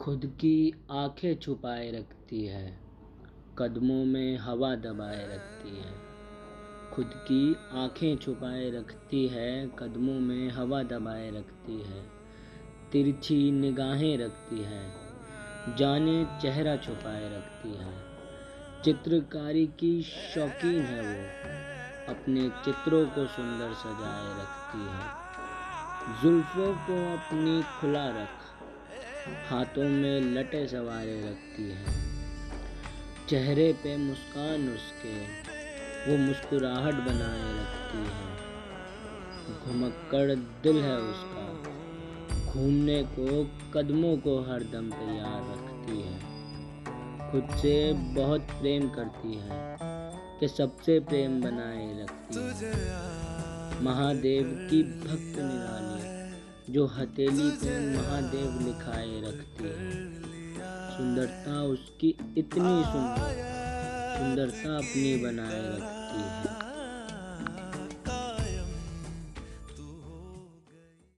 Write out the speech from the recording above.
खुद की आँखें छुपाए रखती है, कदमों में हवा दबाए रखती है। खुद की आँखें छुपाए रखती है, कदमों में हवा दबाए रखती है। तिरछी निगाहें रखती है, जाने चेहरा छुपाए रखती है। चित्रकारी की शौकीन है वो, अपने चित्रों को सुंदर सजाए रखती है। जुल्फों को अपनी खुला रख हाथों में लटे सवारे रखती है। चेहरे पे मुस्कान उसके, वो मुस्कुराहट बनाए रखती है। घुमक्कड़ दिल है उसका, घूमने को, कदमों को हर दम तैयार रखती है। खुद से बहुत प्रेम करती है, कि सबसे प्रेम बनाए रखती है। महादेव की भक्त निराली जो हथेली को महादेव लिखाए रखती है। सुंदरता उसकी इतनी सुंदर सुंदरता अपनी बनाए रखती है।